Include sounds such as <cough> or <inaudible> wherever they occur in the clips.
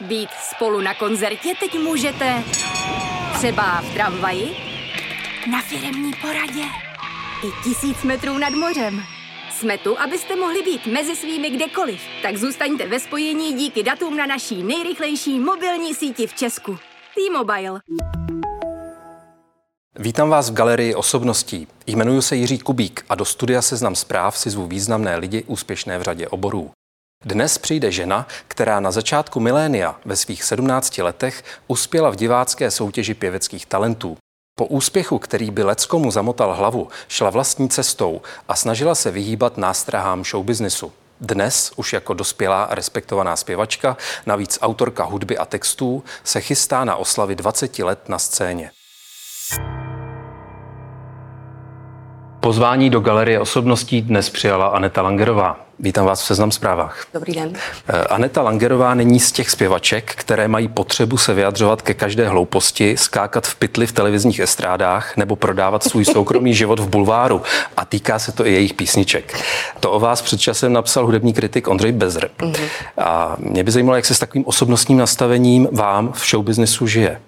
Být spolu na koncertě teď můžete třeba v tramvaji, na firemní poradě i tisíc metrů nad mořem. Jsme tu, abyste mohli být mezi svými kdekoliv. Tak zůstaňte ve spojení díky datům na naší nejrychlejší mobilní síti v Česku. T-Mobile. Vítám vás v galerii osobností. Jmenuji se Jiří Kubík a do studia Seznam zpráv si zvu významné lidi úspěšné v řadě oborů. Dnes přijde žena, která na začátku milénia ve svých 17 letech uspěla v divácké soutěži pěveckých talentů. Po úspěchu, který by leckomu zamotal hlavu, šla vlastní cestou a snažila se vyhýbat nástrahám showbiznisu. Dnes, už jako dospělá a respektovaná zpěvačka, navíc autorka hudby a textů, se chystá na oslavy 20 let na scéně. Pozvání do galerie osobností dnes přijala Aneta Langerová. Vítám vás v Seznam zprávách. Dobrý den. Eh, Aneta Langerová není z těch zpěvaček, které mají potřebu se vyjadřovat ke každé hlouposti, skákat v pytli v televizních estrádách nebo prodávat svůj soukromý <laughs> život v bulváru. A týká se to i jejich písniček. To o vás před časem napsal hudební kritik Ondřej Bezr. Mm-hmm. A mě by zajímalo, jak se s takovým osobnostním nastavením vám v showbiznesu žije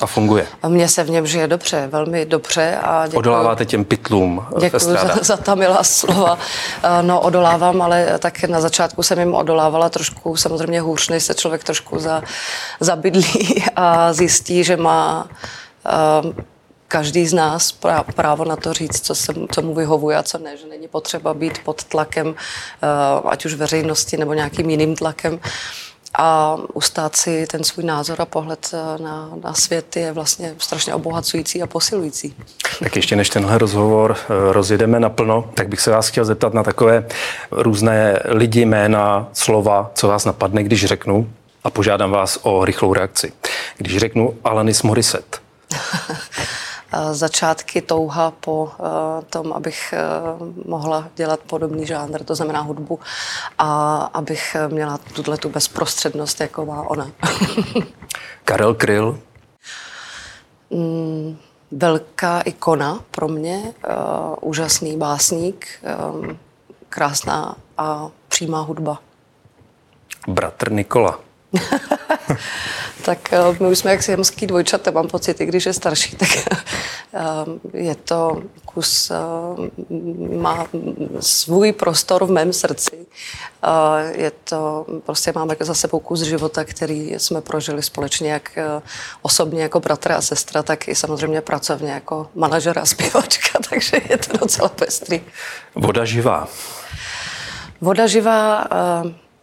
a funguje. A mně se v něm žije dobře, velmi dobře. A děkuju, Odoláváte těm pytlům Děkuji za, za ta milá slova. No, odolávám, ale tak na začátku jsem jim odolávala trošku, samozřejmě hůř, než se člověk trošku za, zabydlí a zjistí, že má uh, každý z nás právo na to říct, co, se, co mu vyhovuje a co ne, že není potřeba být pod tlakem, uh, ať už veřejnosti nebo nějakým jiným tlakem. Uh, a ustát si ten svůj názor a pohled eh, na, na svět je vlastně strašně obohacující a posilující. Tak ještě než tenhle rozhovor eh, rozjedeme naplno, tak bych se vás chtěl zeptat na takové různé lidi, jména, slova, co vás napadne, když řeknu a požádám vás o rychlou reakci. Když řeknu Alanis Morissette. <laughs> začátky touha po eh, tom, abych eh, mohla dělat podobný žánr, to znamená hudbu, a abych měla tuhle tu bezprostřednost, jako má ona. <laughs> Karel Kryl? Mm, velká ikona pro mě, uh, úžasný básník, um, krásná a přímá hudba. Bratr Nikola. <laughs> tak uh, my už jsme jak siamský dvojčata, mám pocit, i když je starší, <laughs> tak uh, je to kus, uh, má svůj prostor v mém srdci. Je to, prostě máme za sebou kus života, který jsme prožili společně, jak osobně jako bratr a sestra, tak i samozřejmě pracovně jako manažer a zpěvačka, <laughs> takže je to docela pestrý. Voda živá. Voda živá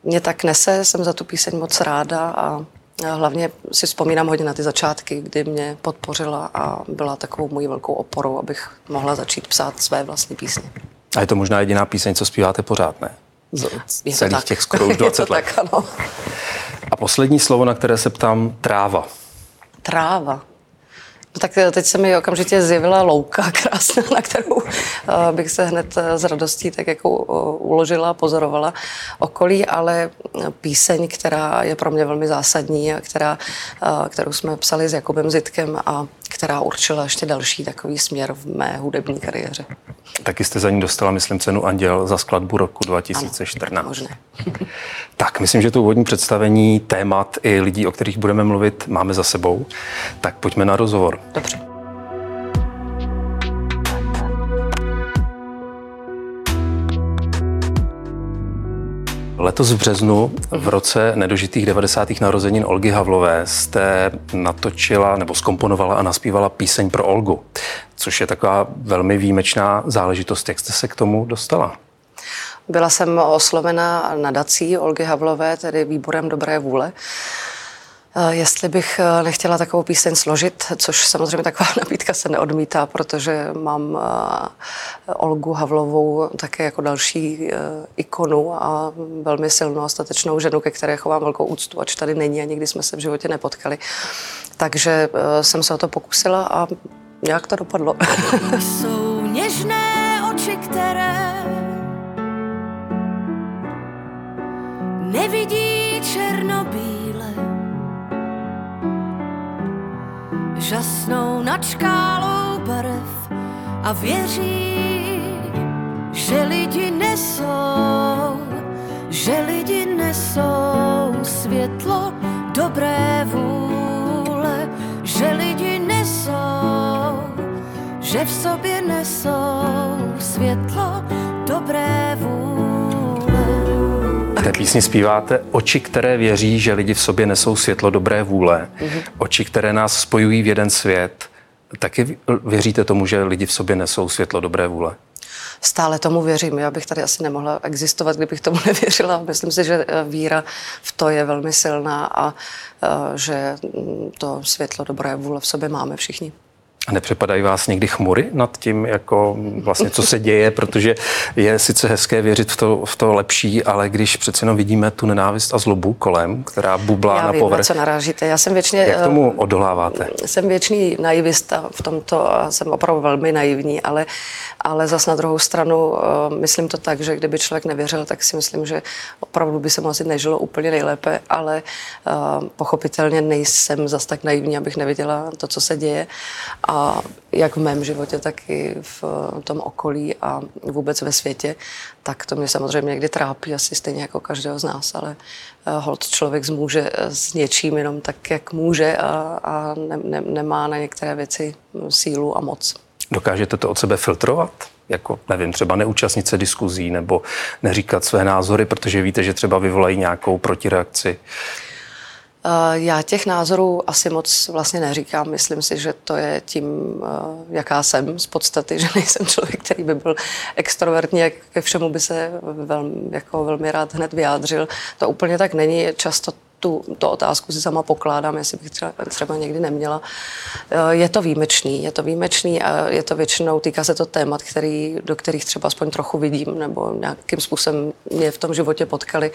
mě tak nese, jsem za tu píseň moc ráda a hlavně si vzpomínám hodně na ty začátky, kdy mě podpořila a byla takovou mojí velkou oporou, abych mohla začít psát své vlastní písně. A je to možná jediná píseň, co zpíváte pořád, ne? Z je celých tak. těch skoro už <laughs> 20 let. tak, ano. A poslední slovo, na které se ptám, tráva. Tráva. No tak eh, teď se mi okamžitě zjevila louka <laughs> krásná, na kterou eh, bych se hned eh, s radostí tak jako uložila, pozorovala okolí, ale píseň, která je pro mě velmi zásadní a která, kterou jsme psali s Jakubem Zitkem a která určila ještě další takový směr v mé hudební kariéře. Taky jste za ní dostala, myslím, cenu Anděl za skladbu roku 2014. Ano, možné. <laughs> tak, myslím, že to úvodní představení témat i lidí, o kterých budeme mluvit, máme za sebou. Tak pojďme na rozhovor. Dobře. Letos v březnu, v roce nedožitých 90. narozenin Olgy Havlové, jste natočila nebo skomponovala a naspívala píseň pro Olgu, což je taková velmi výjimečná záležitost. Jak jste se k tomu dostala? Byla jsem oslovena nadací Olgy Havlové, tedy výborem dobré vůle. Eh, jestli bych eh, nechtěla takovou píseň složit, což samozřejmě taková <laughs> nabídka se neodmítá, protože mám eh, Olgu Havlovou také jako další ikonu a velmi silnou a statečnou ženu, ke které chovám velkou úctu, ač tady není a nikdy jsme se v životě nepotkali. Takže jsem se o to pokusila a nějak to dopadlo. <laughs> Jsou něžné oči, které nevidí černobíl žasnou nad škálou barev a věří, že lidi nesou, že lidi nesou světlo dobré vůle, že lidi nesou, že v sobě nesou světlo dobré vůle. Té písni zpíváte oči, které věří, že lidi v sobě nesou světlo dobré vůle, mm-hmm. oči, které nás spojují v jeden svět. Taky věříte tomu, že lidi v sobě nesou světlo dobré vůle? Stále tomu věřím. Já bych tady asi nemohla existovat, kdybych tomu <laughs> nevěřila. Myslím si, že eh, víra v to je velmi silná a eh, že mm, to světlo dobré vůle v sobě máme všichni. A nepřepadají vás někdy chmury nad tím, jako vlastně, co se děje, protože je sice hezké věřit v to, v to lepší, ale když přece jenom vidíme tu nenávist a zlobu kolem, která bublá Já na vím, povrch. Na co narážíte. Já jsem věčně... Jak tomu odoláváte? Jsem věčný naivista v tomto a jsem opravdu velmi naivní, ale, ale zas na druhou stranu myslím to tak, že kdyby člověk nevěřil, tak si myslím, že opravdu by se mu asi nežilo úplně nejlépe, ale pochopitelně nejsem zas tak naivní, abych neviděla to, co se děje. A jak v mém životě, tak i v tom okolí a vůbec ve světě, tak to mě samozřejmě někdy trápí, asi stejně jako každého z nás, ale eh, hold člověk zmůže eh, s něčím jenom tak, jak může a, a ne, ne, nemá na některé věci sílu a moc. Dokážete to od sebe filtrovat? Jako, nevím, třeba neúčastnit se diskuzí nebo neříkat své názory, protože víte, že třeba vyvolají nějakou protireakci? Eh, já těch názorů asi moc vlastně neříkám. Myslím si, že to je tím, eh, jaká jsem z podstaty, <laughs> že nejsem člověk, který by byl extrovertní, jak ke všemu by se velmi, jako velmi rád hned vyjádřil. To úplně tak není. Často tu, tu otázku si sama pokládám, jestli bych třeba, třeba někdy neměla. Eh, je to výjimečný, je to výjimečný a je to většinou, týká se to témat, který, do kterých třeba aspoň trochu vidím nebo nějakým způsobem mě v tom životě potkali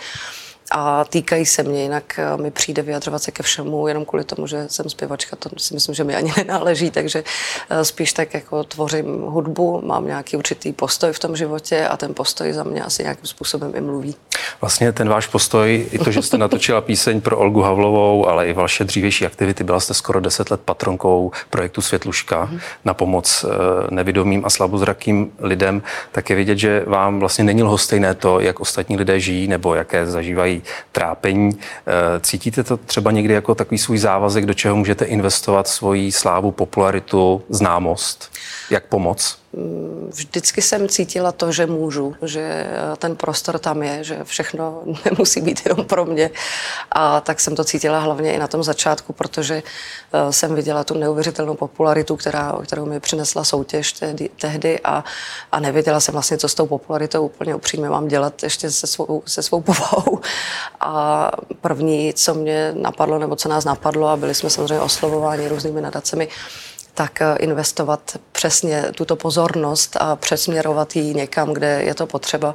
a týkají se mě, jinak eh, mi přijde vyjadřovat se ke všemu jenom kvůli tomu, že jsem zpěvačka, to si myslím, že mi ani <laughs> nenáleží, takže eh, spíš tak jako tvořím hudbu, mám nějaký určitý postoj v tom životě a ten postoj za mě asi nějakým způsobem i mluví. Vlastně ten váš postoj, i to, že jste natočila <laughs> píseň pro Olgu Havlovou, ale i vaše dřívější aktivity, byla jste skoro deset let patronkou projektu Světluška mm. na pomoc eh, nevidomým a slabozrakým lidem, tak je vidět, že vám vlastně není lhostejné to, jak ostatní lidé žijí nebo jaké zažívají trápení. Eh, cítíte to třeba někdy jako takový svůj závazek, do čeho můžete investovat svoji slávu, popularitu, známost? Jak pomoct? Vždycky jsem cítila to, že můžu, že ten prostor tam je, že všechno <laughs> nemusí být jenom pro mě. A tak jsem to cítila hlavně i na tom začátku, protože eh, jsem viděla tu neuvěřitelnou popularitu, která, kterou mi přinesla soutěž tehdy, tehdy a, a nevěděla jsem vlastně, co s tou popularitou úplně upřímně mám dělat ještě se svou, se svou povahou. A první, co mě napadlo, nebo co nás napadlo, a byli jsme samozřejmě oslovováni různými nadacemi, tak eh, investovat přesně tuto pozornost a přesměrovat ji někam, kde je to potřeba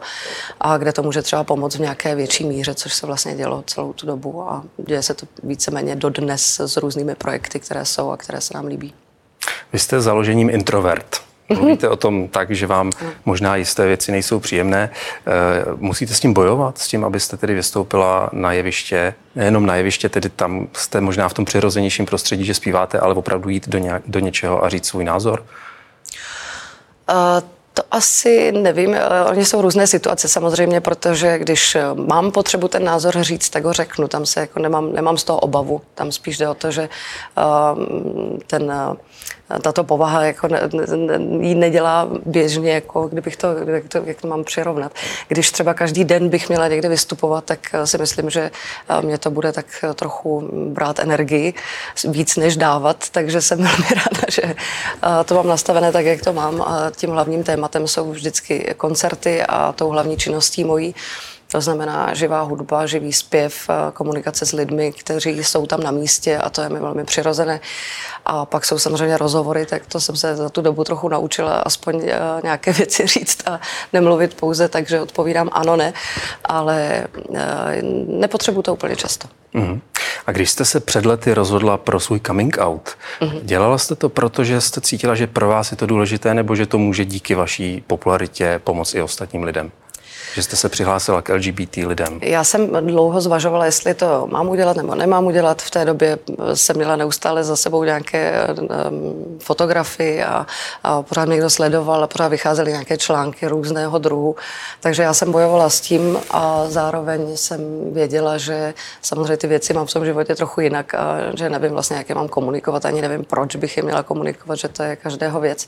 a kde to může třeba pomoct v nějaké větší míře, což se vlastně dělo celou tu dobu a děje se to víceméně dodnes s různými projekty, které jsou a které se nám líbí. Vy jste založením introvert. Mluvíte o tom tak, že vám možná jisté věci nejsou příjemné. Eh, musíte s tím bojovat, s tím, abyste tedy vystoupila na jeviště, nejenom na jeviště, tedy tam jste možná v tom přirozenějším prostředí, že zpíváte, ale opravdu jít do, nějak, do něčeho a říct svůj názor? Uh, to asi nevím. Oni jsou různé situace samozřejmě, protože když mám potřebu ten názor říct, tak ho řeknu. Tam se jako nemám, nemám z toho obavu. Tam spíš jde o to, že ten tato povaha jako ne, ne, jí nedělá běžně, jako kdybych to, jak to, jak to mám přirovnat. Když třeba každý den bych měla někde vystupovat, tak eh, si myslím, že eh, mě to bude tak eh, trochu brát energii víc než dávat, takže jsem <laughs> velmi ráda, že to mám nastavené tak, jak to mám a tím hlavním tématem jsou vždycky koncerty a tou hlavní činností mojí to znamená živá hudba, živý zpěv, komunikace s lidmi, kteří jsou tam na místě a to je mi velmi přirozené. A pak jsou samozřejmě rozhovory, tak to jsem se za tu dobu trochu naučila aspoň eh, nějaké <laughs> věci říct a nemluvit pouze tak, že odpovídám ano, ne, ale eh, nepotřebuji to úplně často. Mm. A když jste se před lety rozhodla pro svůj coming out, mm. dělala jste to proto, že jste cítila, že pro vás je to důležité, nebo že to může díky vaší popularitě pomoct i ostatním lidem? Že jste se přihlásila k LGBT lidem? Já jsem dlouho zvažovala, jestli to mám udělat nebo nemám udělat. V té době jsem měla neustále za sebou nějaké um, fotografie a, a pořád někdo sledoval a pořád vycházely nějaké články různého druhu. Takže já jsem bojovala s tím a zároveň jsem věděla, že samozřejmě ty věci mám v tom životě trochu jinak a že nevím vlastně, jak je mám komunikovat, ani nevím, proč bych je měla komunikovat, že to je každého věc.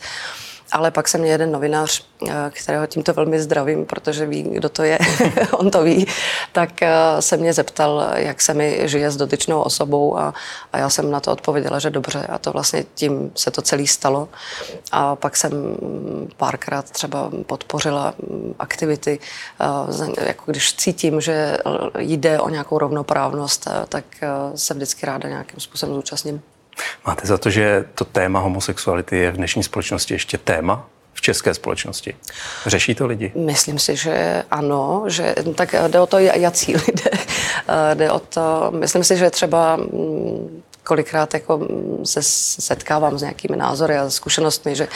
Ale pak se mě jeden novinář, eh, kterého tímto velmi zdravím, protože ví, kdo to je, <laughs> on to ví, tak eh, se mě zeptal, jak se mi žije s dotyčnou osobou a, a já jsem na to odpověděla, že dobře a to vlastně tím se to celé stalo. A pak jsem párkrát třeba podpořila aktivity, eh, jako když cítím, že jde o nějakou rovnoprávnost, tak se vždycky ráda nějakým způsobem zúčastním. Máte za to, že to téma homosexuality je v dnešní společnosti ještě téma? v české společnosti. Řeší to lidi? Myslím si, že ano, že tak jde o to, jací <laughs> lidé. Jde o to, myslím si, že třeba mm, kolikrát jako se setkávám s nějakými názory a zkušenostmi, že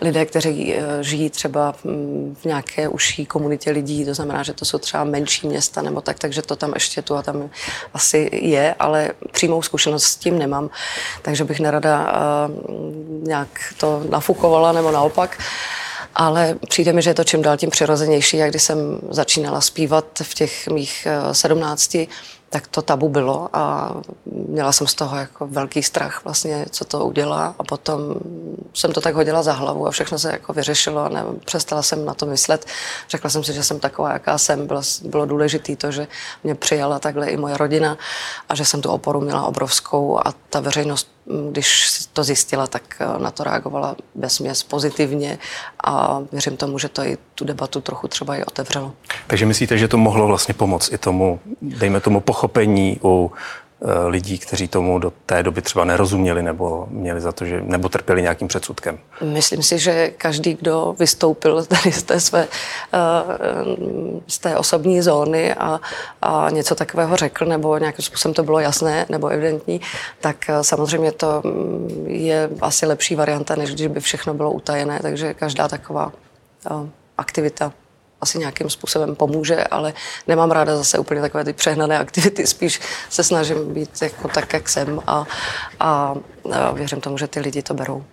lidé, kteří eh, žijí třeba mm, v nějaké užší komunitě lidí, to znamená, že to jsou třeba menší města nebo tak, takže to tam ještě tu a tam asi je, ale přímou zkušenost s tím nemám, takže bych nerada eh, nějak to nafukovala nebo naopak ale přijde mi, že je to čím dál tím přirozenější. Jak když jsem začínala zpívat v těch mých eh, sedmnácti, tak to tabu bylo a měla jsem z toho jako velký strach vlastně, co to udělá a potom jsem to tak hodila za hlavu a všechno se jako vyřešilo a ne, přestala jsem na to myslet. Řekla jsem si, že jsem taková, jaká jsem. Bylo, bylo důležité to, že mě přijala takhle i moje rodina a že jsem tu oporu měla obrovskou a ta veřejnost když to zjistila, tak eh, na to reagovala vesměs pozitivně a věřím tomu, že to i tu debatu trochu třeba i otevřelo. Takže myslíte, že to mohlo vlastně pomoct i tomu, dejme tomu, pochopení u lidí, kteří tomu do té doby třeba nerozuměli nebo měli za to, že nebo trpěli nějakým předsudkem? Myslím si, že každý, kdo vystoupil tady z té své eh, z té osobní zóny a, a něco takového řekl, nebo nějakým způsobem to bylo jasné nebo evidentní, tak eh, samozřejmě to mm, je asi lepší varianta, než když by všechno bylo utajené, takže každá taková aktivita asi nějakým způsobem pomůže, ale nemám ráda zase úplně takové ty přehnané aktivity, spíš se snažím být jako tak, jak jsem a, a, a věřím tomu, že ty lidi to berou.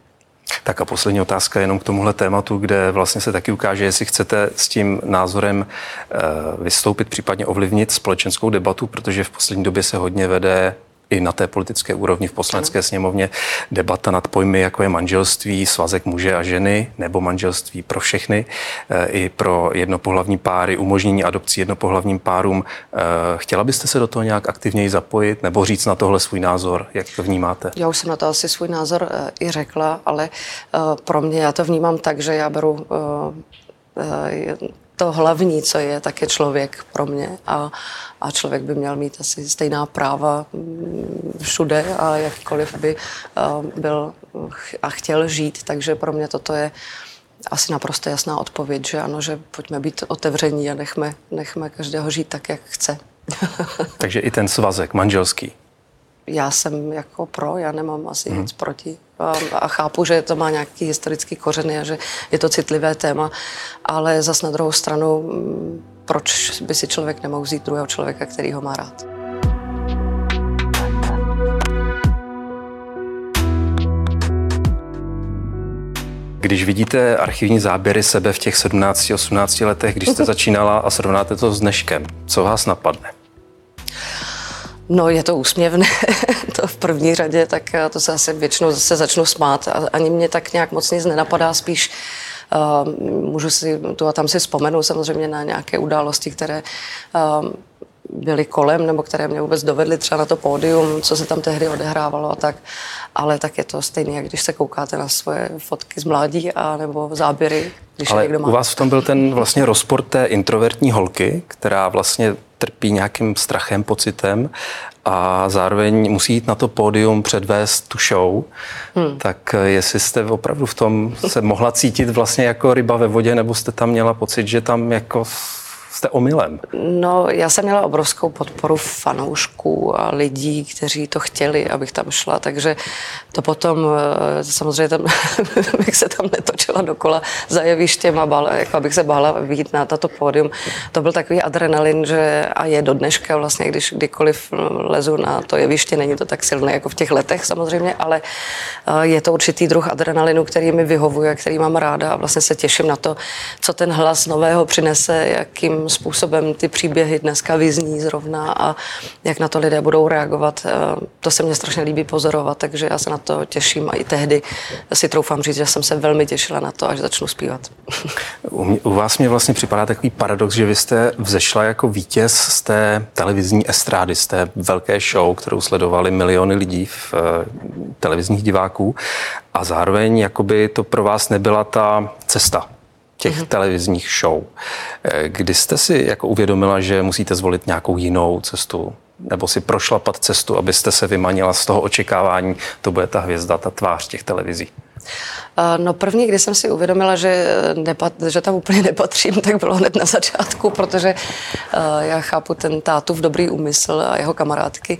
Tak a poslední otázka jenom k tomuhle tématu, kde vlastně se taky ukáže, jestli chcete s tím názorem eh, vystoupit, případně ovlivnit společenskou debatu, protože v poslední době se hodně vede i na té politické úrovni v poslanecké sněmovně debata nad pojmy, jako je manželství, svazek muže a ženy, nebo manželství pro všechny, eh, i pro jednopohlavní páry, umožnění adopcí jednopohlavním párům. Eh, chtěla byste se do toho nějak aktivněji zapojit nebo říct na tohle svůj názor? Jak to vnímáte? Já už jsem na to asi svůj názor eh, i řekla, ale pro mě já to vnímám tak, že já beru to hlavní, co je, tak je člověk pro mě. A, a člověk by měl mít asi stejná práva mm, všude a jakkoliv by byl a chtěl žít, takže pro mě toto je asi naprosto jasná odpověď, že ano, že pojďme být otevření a nechme, nechme každého žít tak, jak chce. <laughs> takže i ten svazek manželský já jsem jako pro, já nemám asi hmm. nic proti. A, a chápu, že to má nějaký historický kořeny a že je to citlivé téma, ale zas na druhou stranu, mm, proč by si člověk nemohl vzít druhého člověka, který ho má rád? Když vidíte archivní záběry sebe v těch 17-18 letech, když jste <laughs> začínala a srovnáte to s dneškem, co vás napadne? No, je to úsměvné, <laughs> to v první řadě, tak eh, to se asi většinou zase začnu smát. Ani mě tak nějak moc nic nenapadá, spíš uh, můžu si tu a tam si vzpomenout samozřejmě na nějaké události, které uh, byly kolem, nebo které mě vůbec dovedly třeba na to pódium, co se tam tehdy odehrávalo a tak. Ale tak je to stejné, jak když se koukáte na svoje fotky z mládí a nebo záběry, když Ale někdo má. u vás v tom byl ten vlastně rozpor té introvertní holky, která vlastně trpí nějakým strachem, pocitem a zároveň musí jít na to pódium předvést tu show, hmm. tak eh, jestli jste opravdu v tom se mohla cítit vlastně jako ryba ve vodě, nebo jste tam měla pocit, že tam jako jste omylem? No, já jsem měla obrovskou podporu fanoušků a lidí, kteří to chtěli, abych tam šla, takže to potom, eh, samozřejmě tam, <laughs> bych se tam netočila dokola za jevištěm a bála, jako abych se bála vyjít na tato pódium. To byl takový adrenalin, že a je do dneška vlastně, když kdykoliv lezu na to jeviště, není to tak silné jako v těch letech samozřejmě, ale eh, je to určitý druh adrenalinu, který mi vyhovuje, který mám ráda a vlastně se těším na to, co ten hlas nového přinese, jakým způsobem ty příběhy dneska vyzní zrovna a jak na to lidé budou reagovat. Eh, to se mně strašně líbí pozorovat, takže já se na to těším a i tehdy si troufám říct, že jsem se velmi těšila na to, až začnu zpívat. U, mě, u vás mě vlastně připadá takový paradox, že vy jste vzešla jako vítěz z té televizní estrády, z té velké show, kterou sledovali miliony lidí v uh, televizních diváků a zároveň jakoby to pro vás nebyla ta cesta těch mm-hmm. televizních show. Eh, kdy jste si jako uvědomila, že musíte zvolit nějakou jinou cestu? Nebo si prošlapat cestu, abyste se vymanila z toho očekávání, to bude ta hvězda, ta tvář těch televizí? Eh, no první, kdy jsem si uvědomila, že, nepat, že tam úplně nepatřím, tak bylo hned na začátku, protože já chápu ten tátu v dobrý úmysl a jeho kamarádky,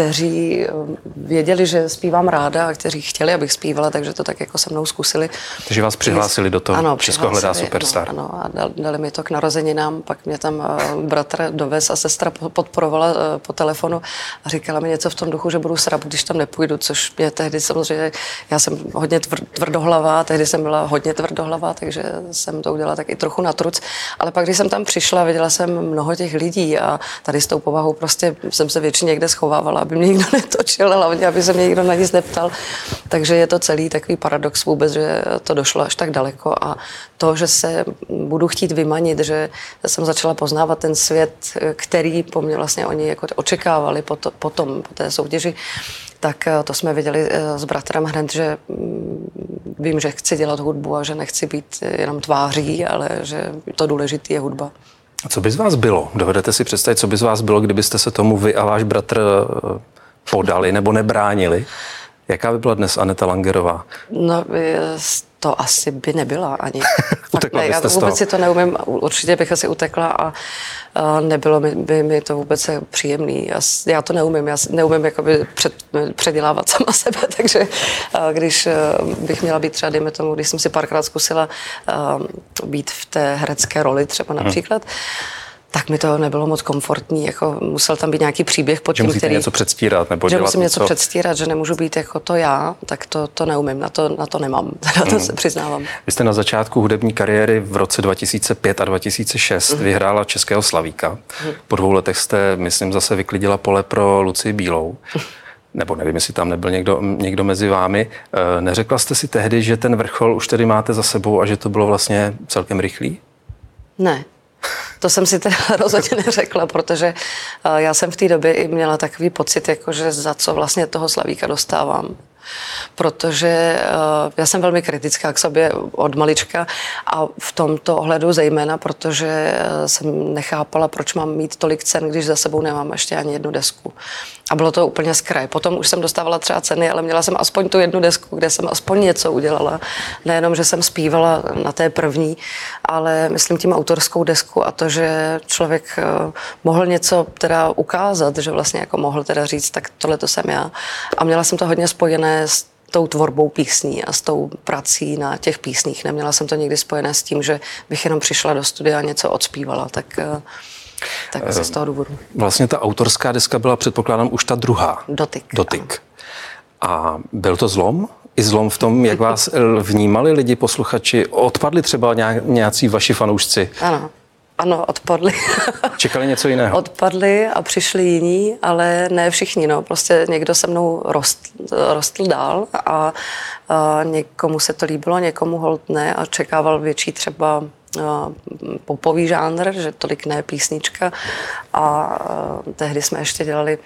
kteří eh, věděli, že zpívám ráda a kteří chtěli, abych zpívala, takže to tak jako se mnou zkusili. Takže vás přihlásili do toho ano, Česko hledá superstar. Ano, ano, a dali mi to k narozeninám, pak mě tam eh, bratr dovez a sestra podporovala eh, po telefonu a říkala mi něco v tom duchu, že budu srab, když tam nepůjdu, což mě tehdy samozřejmě, já jsem hodně tvrdohlavá, tehdy jsem byla hodně tvrdohlavá, takže jsem to udělala tak i trochu na truc, ale pak, když jsem tam přišla, viděla jsem mnoho těch lidí a tady s tou povahou prostě jsem se většině někde schovávala, aby mě nikdo <laughs> netočil, hlavně, aby se mě nikdo na nic neptal. Takže je to celý takový paradox vůbec, že to došlo až tak daleko a to, že se budu chtít vymanit, že jsem začala poznávat ten svět, který po mně vlastně oni jako očekávali potom, potom po té soutěži, tak eh, to jsme viděli eh, s bratrem hned, že mm, vím, že chci dělat hudbu a že nechci být jenom tváří, ale že to důležité je hudba. Co by z vás bylo? Dovedete si představit, co by z vás bylo, kdybyste se tomu vy a váš bratr eh, podali nebo nebránili? Jaká by byla dnes Aneta Langerová? No, to asi by nebyla ani. <laughs> utekla ne, já vůbec si to neumím, určitě bych asi utekla a, a nebylo by, by mi to vůbec příjemný. Já, já to neumím, já neumím jakoby před, předělávat sama sebe, <laughs> takže a, když bych měla být třeba, dejme tomu, když jsem si párkrát zkusila a, být v té herecké roli třeba hmm. například, hmm tak mi to nebylo moc komfortní, jako musel tam být nějaký příběh pod že tím, který... něco předstírat nebo že dělat musím něco předstírat, že nemůžu být jako to já, tak to, to neumím, na to, na to nemám, <laughs> na to mm. se přiznávám. Vy jste na začátku hudební kariéry v roce 2005 a 2006 mm. vyhrála Českého Slavíka. Mm. Po dvou letech jste, myslím, zase vyklidila pole pro Lucii Bílou. <laughs> nebo nevím, jestli tam nebyl někdo, někdo mezi vámi. E, neřekla jste si tehdy, že ten vrchol už tedy máte za sebou a že to bylo vlastně celkem rychlý? Ne, to jsem si teda <laughs> rozhodně neřekla, protože eh, já jsem v té době i měla takový pocit, jako že za co vlastně toho Slavíka dostávám protože eh, já jsem velmi kritická k sobě od malička a v tomto ohledu zejména, protože eh, jsem nechápala, proč mám mít tolik cen, když za sebou nemám ještě ani jednu desku. A bylo to úplně z kraje. Potom už jsem dostávala třeba ceny, ale měla jsem aspoň tu jednu desku, kde jsem aspoň něco udělala. Nejenom, že jsem zpívala na té první, ale myslím tím autorskou desku a to, že člověk eh, mohl něco teda ukázat, že vlastně jako mohl teda říct, tak tohle to jsem já. A měla jsem to hodně spojené s tou tvorbou písní a s tou prací na těch písních. Neměla jsem to nikdy spojené s tím, že bych jenom přišla do studia a něco odspívala. Tak eh, tak asi z toho důvodu. Vlastně ta autorská deska byla, předpokládám, už ta druhá. Dotyk. Dotyk. A byl to zlom? I zlom v tom, jak vás vnímali lidi, posluchači? Odpadli třeba nějací vaši fanoušci? Ano. Ano, odpadli. <laughs> Čekali něco jiného? Odpadli a přišli jiní, ale ne všichni. No. Prostě někdo se mnou rostl, rostl dál a, a někomu se to líbilo, někomu hold ne a čekával větší třeba popový žánr, že tolik ne písnička. A tehdy jsme ještě dělali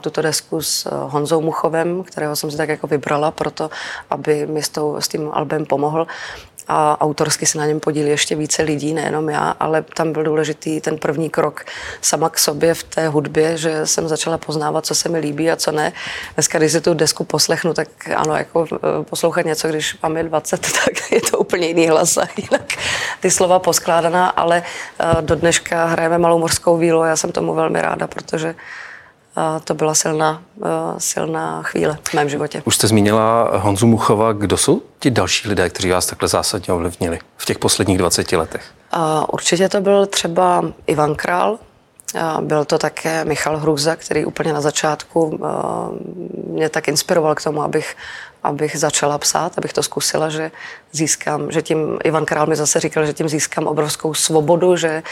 tuto desku s Honzou Muchovem, kterého jsem si tak jako vybrala proto, aby mi s, tou, s tím albem pomohl. A autorsky se na něm podílí ještě více lidí, nejenom já, ale tam byl důležitý ten první krok sama k sobě v té hudbě, že jsem začala poznávat, co se mi líbí a co ne. Dneska, když si tu desku poslechnu, tak ano, jako eh, poslouchat něco, když mám je 20, <laughs> tak je to úplně jiný hlas a jinak ty slova poskládaná, ale eh, do dneška hrajeme malou morskou vílu a já jsem tomu velmi ráda, protože to byla silná, eh, silná chvíle v mém životě. Už jste zmínila Honzu Muchova. Kdo jsou ti další lidé, kteří vás takhle zásadně ovlivnili v těch posledních 20 letech? A určitě to byl třeba Ivan Král, a byl to také Michal Hruza, který úplně na začátku eh, mě tak inspiroval k tomu, abych abych začala psát, abych to zkusila, že získám, že tím, Ivan Král mi zase říkal, že tím získám obrovskou svobodu, že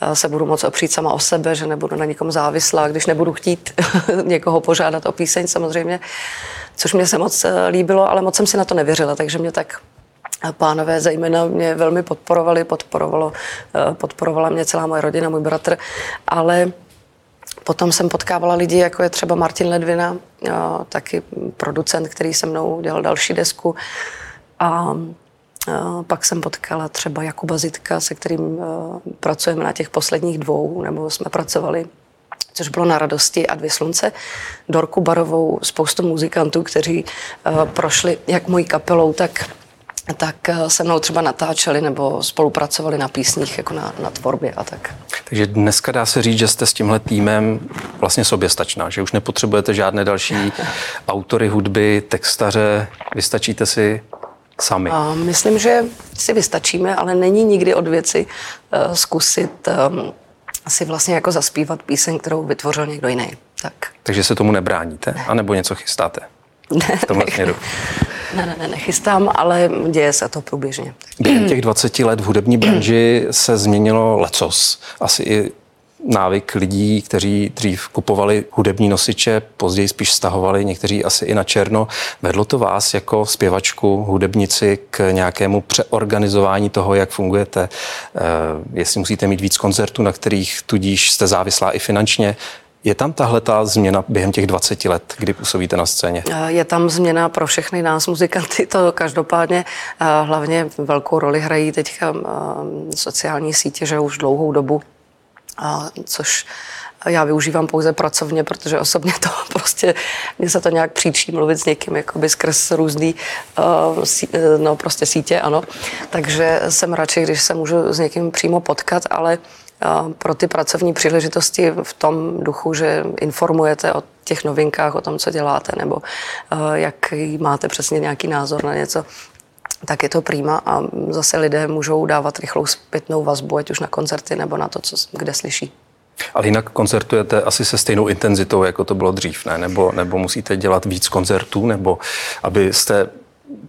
eh, se budu moc opřít sama o sebe, že nebudu na nikom závislá, když nebudu chtít <laughs> někoho požádat o píseň samozřejmě, což mě se moc eh, líbilo, ale moc jsem si na to nevěřila, takže mě tak eh, pánové zejména mě velmi podporovali, podporovalo, podporovala mě celá moje rodina, můj bratr, ale Potom jsem potkávala lidi, jako je třeba Martin Ledvina, taky producent, který se mnou dělal další desku. A pak jsem potkala třeba Jakuba Zitka, se kterým pracujeme na těch posledních dvou, nebo jsme pracovali což bylo na radosti a dvě slunce. Dorku Barovou, spoustu muzikantů, kteří prošli jak mojí kapelou, tak tak eh, se mnou třeba natáčeli nebo spolupracovali na písních, jako na, na tvorbě a tak. Takže dneska dá se říct, že jste s tímhle týmem vlastně soběstačná, že už nepotřebujete žádné další <laughs> autory hudby, textaře, vystačíte si sami. A myslím, že si vystačíme, ale není nikdy od věci uh, zkusit um, si vlastně jako zaspívat píseň, kterou vytvořil někdo jiný. Tak. Takže se tomu nebráníte? A nebo něco chystáte? Ne, v tomhle směru. Ne, ne, ne, nechystám, ale děje se to průběžně. Během těch 20 let v hudební branži se změnilo lecos. Asi i návyk lidí, kteří dřív kupovali hudební nosiče, později spíš stahovali, někteří asi i na černo. Vedlo to vás jako zpěvačku, hudebnici k nějakému přeorganizování toho, jak fungujete? Eh, jestli musíte mít víc koncertů, na kterých tudíž jste závislá i finančně, je tam tahle ta změna během těch 20 let, kdy působíte na scéně? Eh, je tam změna pro všechny nás muzikanty, to každopádně eh, hlavně velkou roli hrají teďka eh, sociální sítě, že už dlouhou dobu, což já využívám pouze pracovně, protože osobně to <laughs> prostě, mně se to nějak příčí mluvit s někým, jakoby skrz různý, no prostě sítě, ano. Takže jsem radši, když se můžu s někým přímo potkat, ale pro ty pracovní příležitosti v tom duchu, že informujete o těch novinkách, o tom, co děláte, nebo eh, jak máte přesně nějaký názor na něco, tak je to prýma a zase lidé můžou dávat rychlou zpětnou vazbu, ať už na koncerty nebo na to, co, kde slyší. Ale jinak koncertujete asi se stejnou intenzitou, jako to bylo dřív, ne? Nebo, nebo musíte dělat víc koncertů, nebo abyste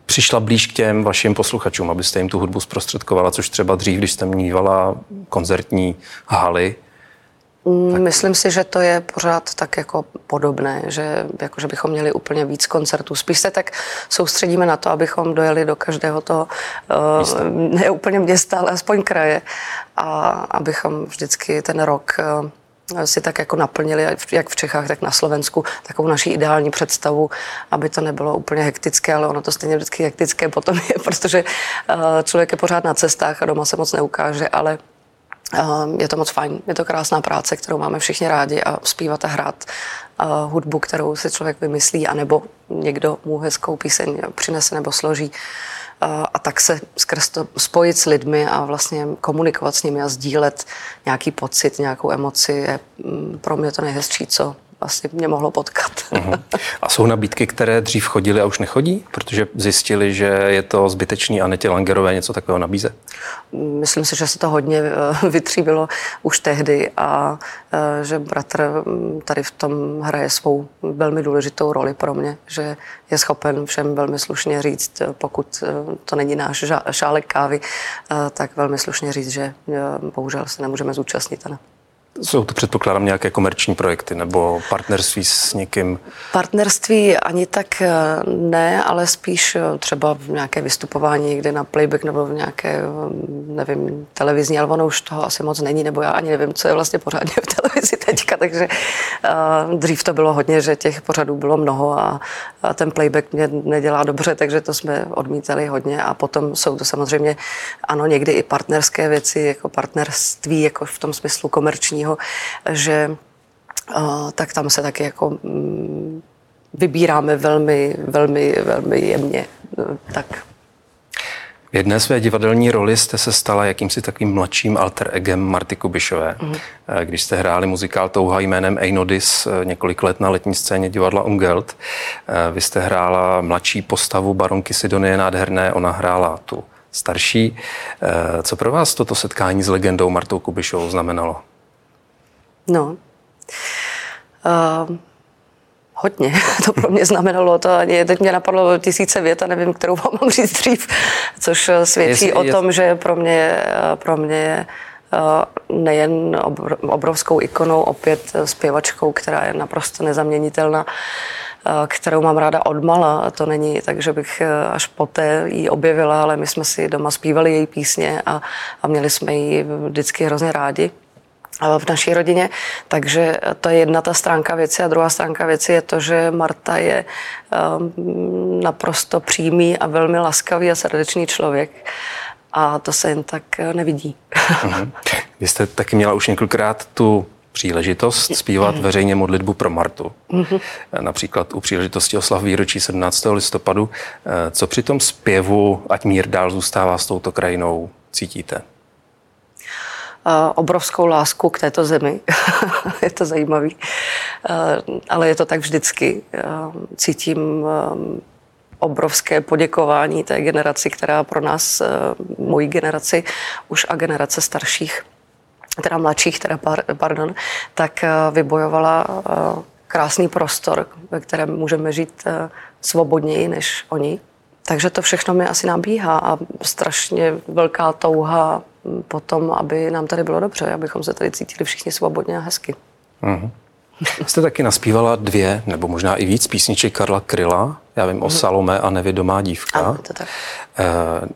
přišla blíž k těm vašim posluchačům, abyste jim tu hudbu zprostředkovala, což třeba dřív, když jste mývala koncertní haly, mm, tak... Myslím si, že to je pořád tak jako podobné, že, jako, že bychom měli úplně víc koncertů. Spíš se tak soustředíme na to, abychom dojeli do každého toho, uh, ne úplně města, ale aspoň kraje, a abychom vždycky ten rok uh, si tak jako naplnili, jak v Čechách, tak na Slovensku, takovou naší ideální představu, aby to nebylo úplně hektické, ale ono to stejně vždycky hektické potom je, <laughs> protože eh, člověk je pořád na cestách a doma se moc neukáže, ale eh, je to moc fajn. Je to krásná práce, kterou máme všichni rádi a zpívat a hrát eh, hudbu, kterou si člověk vymyslí, anebo někdo mu hezkou píseň přinese nebo složí a tak se skrz to spojit s lidmi a vlastně komunikovat s nimi a sdílet nějaký pocit, nějakou emoci je mm, pro mě to nejhezčí, co asi mě mohlo potkat. Uh-huh. A jsou nabídky, které dřív chodily a už nechodí, protože zjistili, že je to zbytečný a Netě Langerové něco takového nabízet? Myslím si, že se to hodně eh, <laughs> vytříbilo už tehdy a eh, že bratr mm, tady v tom hraje svou velmi důležitou roli pro mě, že je schopen všem velmi slušně říct, eh, pokud to není náš šálek kávy, tak velmi slušně říct, že bohužel se nemůžeme zúčastnit. Ne? Jsou to předpokládám nějaké komerční projekty nebo partnerství s někým? Partnerství ani tak eh, ne, ale spíš eh, třeba v nějaké vystupování někde na playback nebo v nějaké, eh, nevím, televizní, ale ono už toho asi moc není, nebo já ani nevím, co je vlastně pořádně v <laughs> televizi teďka, takže uh, dřív to bylo hodně, že těch pořadů bylo mnoho a, a ten playback mě nedělá dobře, takže to jsme odmítali hodně a potom jsou to samozřejmě, ano, někdy i partnerské věci, jako partnerství, jako v tom smyslu komerčního, že uh, tak tam se taky jako um, vybíráme velmi, velmi, velmi jemně. Tak v jedné své divadelní roli jste se stala jakýmsi takovým mladším alter egem Marty Kubišové. Mm. Když jste hráli muzikál Touha jménem Einodis eh, několik let na letní scéně divadla Ungelt, eh, vy jste hrála mladší postavu baronky Sidonie Nádherné, ona hrála tu starší. Co pro vás toto setkání s legendou Martou Kubišovou znamenalo? No, uh, hodně. <laughs> To pro mě znamenalo to, ani teď mě napadlo tisíce vět a nevím, kterou vám mám říct dřív, což eh, svědčí jest, o jest. tom, že pro mě, eh, pro mě je eh, nejen obrovskou ikonou, opět zpěvačkou, která je naprosto nezaměnitelná, kterou mám ráda odmala. To není tak, že bych až poté ji objevila, ale my jsme si doma zpívali její písně a, a měli jsme ji vždycky hrozně rádi v naší rodině. Takže to je jedna ta stránka věci a druhá stránka věci je to, že Marta je um, naprosto přímý a velmi laskavý a srdečný člověk. A to se jen tak nevidí. Mhm. Vy jste taky měla už několikrát tu příležitost zpívat mhm. veřejně modlitbu pro Martu. Mhm. Například u příležitosti oslav výročí 17. listopadu. Co při tom zpěvu, ať mír dál zůstává s touto krajinou, cítíte? Obrovskou lásku k této zemi. <laughs> je to zajímavý. Ale je to tak vždycky. Cítím obrovské poděkování té generaci, která pro nás, mojí generaci, už a generace starších, teda mladších, teda pardon, tak vybojovala krásný prostor, ve kterém můžeme žít svobodněji než oni. Takže to všechno mi asi nabíhá a strašně velká touha potom, aby nám tady bylo dobře, abychom se tady cítili všichni svobodně a hezky. Uh-huh. Jste taky naspívala dvě, nebo možná i víc písniček Karla Kryla, já vím o mhm. Salome a Nevědomá dívka. Ano, to tak. Eh,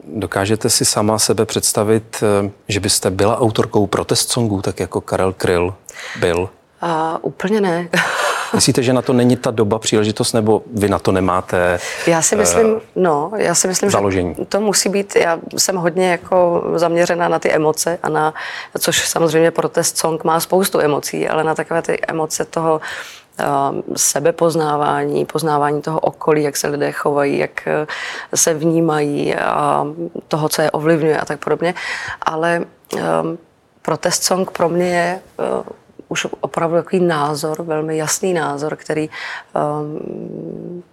dokážete si sama sebe představit, eh, že byste byla autorkou protest songů, tak jako Karel Kryl byl? A, úplně ne. <laughs> Myslíte, že na to není ta doba, příležitost, nebo vy na to nemáte Já si myslím, uh, no, já si myslím, založení. že to musí být, já jsem hodně jako zaměřená na ty emoce a na, což samozřejmě protest song má spoustu emocí, ale na takové ty emoce toho, ehm, sebepoznávání, poznávání toho okolí, jak se lidé chovají, jak eh, se vnímají a toho, co je ovlivňuje a tak podobně. Ale um, protest song pro mě je uh, už opravdu takový názor, velmi jasný názor, který um,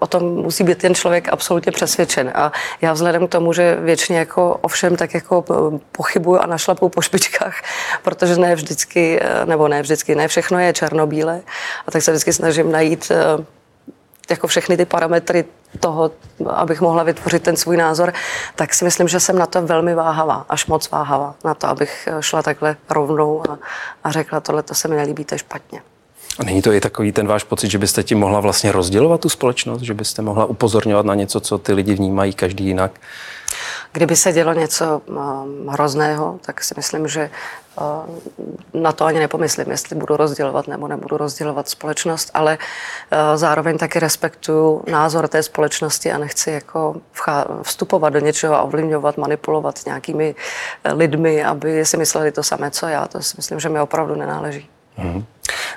o tom musí být ten člověk absolutně přesvědčen. A já vzhledem k tomu, že většině jako ovšem tak jako pochybuju a našlapu po špičkách, <laughs> protože ne vždycky, nebo ne vždycky, ne všechno je černobílé, a tak se vždycky snažím najít eh, jako všechny ty parametry toho, abych mohla vytvořit ten svůj názor, tak si myslím, že jsem na to velmi váhavá, až moc váhavá, na to, abych šla takhle rovnou a, a řekla, tohle to se mi nelíbí, to je špatně. A není to i takový ten váš pocit, že byste tím mohla vlastně rozdělovat tu společnost, že byste mohla upozorňovat na něco, co ty lidi vnímají každý jinak? Kdyby se dělo něco um, hrozného, tak si myslím, že uh, na to ani nepomyslím, jestli budu rozdělovat nebo nebudu rozdělovat společnost, ale uh, zároveň taky respektuju názor té společnosti a nechci jako vstupovat do něčeho a ovlivňovat, manipulovat nějakými uh, lidmi, aby si mysleli to samé, co já. To si myslím, že mi opravdu nenáleží. Mm.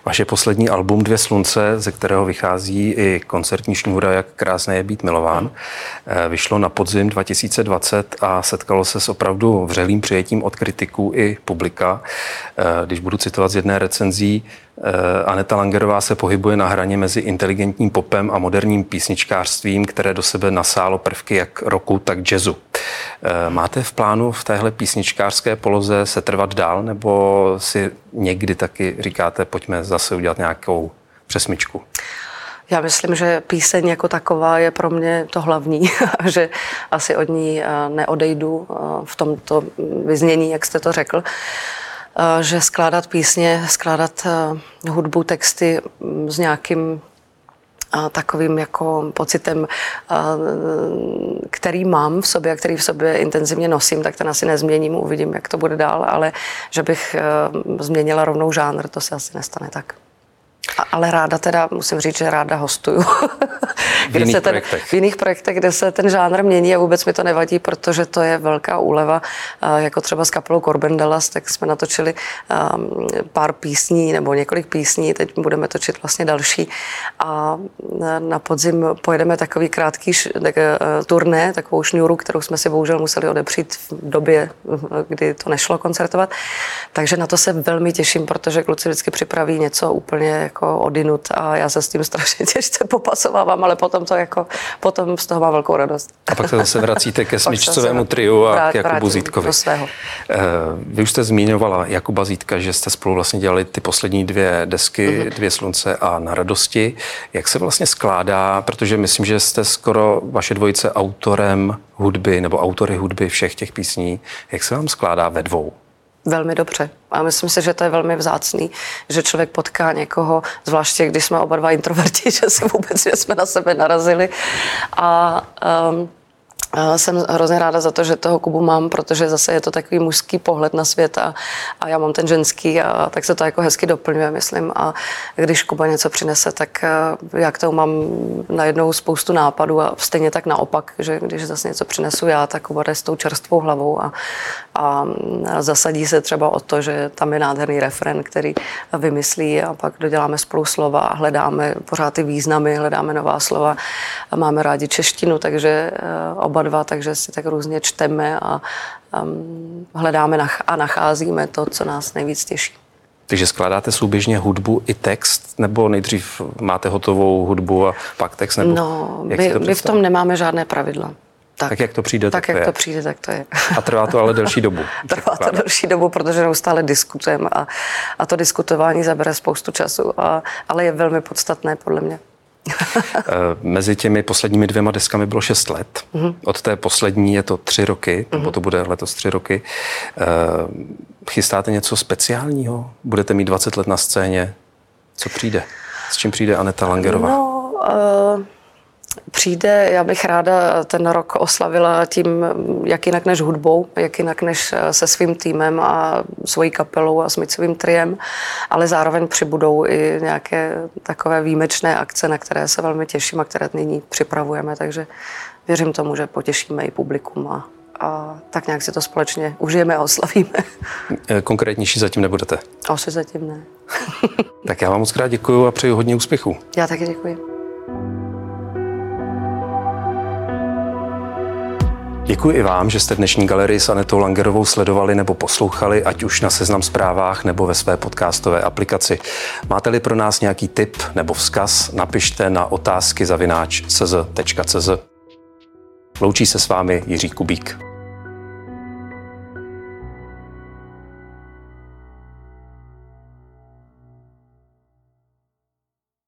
Vaše poslední album Dvě slunce, ze kterého vychází i koncertní šňůra Jak krásné je být milován, eh, vyšlo na podzim 2020 a setkalo se s opravdu vřelým přijetím od kritiků i publika. Eh, když budu citovat z jedné recenzí, Eh, Aneta Langerová se pohybuje na hraně mezi inteligentním popem a moderním písničkářstvím, které do sebe nasálo prvky jak roku, tak jazzu. Eh, máte v plánu v téhle písničkářské poloze se trvat dál, nebo si někdy taky říkáte, pojďme zase udělat nějakou přesmičku? Já myslím, že píseň jako taková je pro mě to hlavní, <laughs> že asi od ní eh, neodejdu v tomto vyznění, jak jste to řekl. Eh, že skládat písně, skládat eh, hudbu, texty mm, s nějakým takovým jako pocitem, který mám v sobě a který v sobě intenzivně nosím, tak ten asi nezměním, uvidím, jak to bude dál, ale že bych změnila rovnou žánr, to se asi nestane tak. Ale ráda teda, musím říct, že ráda hostuju. <laughs> v jiných se ten, projektech. V jiných projektech, kde se ten žánr mění a vůbec mi to nevadí, protože to je velká úleva. Jako třeba s kapelou Corbin Dallas, tak jsme natočili pár písní nebo několik písní, teď budeme točit vlastně další. A na podzim pojedeme takový krátký tak, uh, turné, takovou šňůru, kterou jsme si bohužel museli odepřít v době, <laughs> kdy to nešlo koncertovat. Takže na to se velmi těším, protože kluci vždycky připraví něco úplně jako odinut a já se s tím strašně <laughs> těžce popasovávám, ale potom to jako, potom z toho mám velkou radost. A pak se zase vracíte ke <laughs> smyčcovému triu a k Jakubu Zítkovi. Do svého. Eh, vy už jste zmiňovala Jakuba Zítka, že jste spolu vlastně dělali ty poslední dvě desky, mm-hmm. Dvě slunce a Na radosti. Jak se vlastně skládá, protože myslím, že jste skoro vaše dvojice autorem hudby nebo autory hudby všech těch písní. Jak se vám skládá ve dvou? Velmi dobře. A myslím si, že to je velmi vzácný, že člověk potká někoho, zvláště když jsme oba dva introverti, <laughs> že se vůbec jsme na sebe narazili. A um, jsem hrozně ráda za to, že toho Kubu mám, protože zase je to takový mužský pohled na svět a, a já mám ten ženský a tak se to jako hezky doplňuje, myslím. A když Kuba něco přinese, tak eh, já k tomu mám najednou spoustu nápadů a stejně tak naopak, že když zase něco přinesu já, tak Kuba jde s tou čerstvou hlavou a, a zasadí se třeba o to, že tam je nádherný refren, který vymyslí a pak doděláme spolu slova a hledáme pořád ty významy, hledáme nová slova a máme rádi češtinu, takže eh, oba dva, takže si tak různě čteme a um, hledáme a nacházíme to, co nás nejvíc těší. Takže skládáte souběžně hudbu i text, nebo nejdřív máte hotovou hudbu a pak text? Nebo no, my, my v tom nemáme žádné pravidla. Tak, tak jak to přijde, tak, tak jak to, to přijde, tak to je. A trvá to ale delší dobu. <laughs> trvá to delší dobu, protože neustále diskutujeme a, a to diskutování zabere spoustu času, a, ale je velmi podstatné podle mě. Eh, mezi těmi posledními dvěma deskami bylo šest let. Mm-hmm. Od té poslední je to tři roky, mm-hmm. nebo to bude letos tři roky. Eh, chystáte něco speciálního? Budete mít 20 let na scéně? Co přijde? S čím přijde Aneta Langerová? No, uh přijde, já bych ráda ten rok oslavila tím, jak jinak než hudbou, jak jinak než eh, se svým týmem a svojí kapelou a smicovým triem, ale zároveň přibudou i nějaké takové výjimečné akce, na které se velmi těším a které nyní připravujeme, takže věřím tomu, že potěšíme i publikum a, a tak nějak si to společně užijeme a oslavíme. Eh, konkrétnější zatím nebudete? Asi zatím ne. <laughs> tak já vám moc krát děkuji a přeju hodně úspěchů. Já taky děkuji. Děkuji i vám, že jste dnešní galerii s Anetou Langerovou sledovali nebo poslouchali, ať už na seznam zprávách nebo ve své podcastové aplikaci. Máte-li pro nás nějaký tip nebo vzkaz, napište na otázky zavináč cz.cz. Loučí se s vámi Jiří Kubík.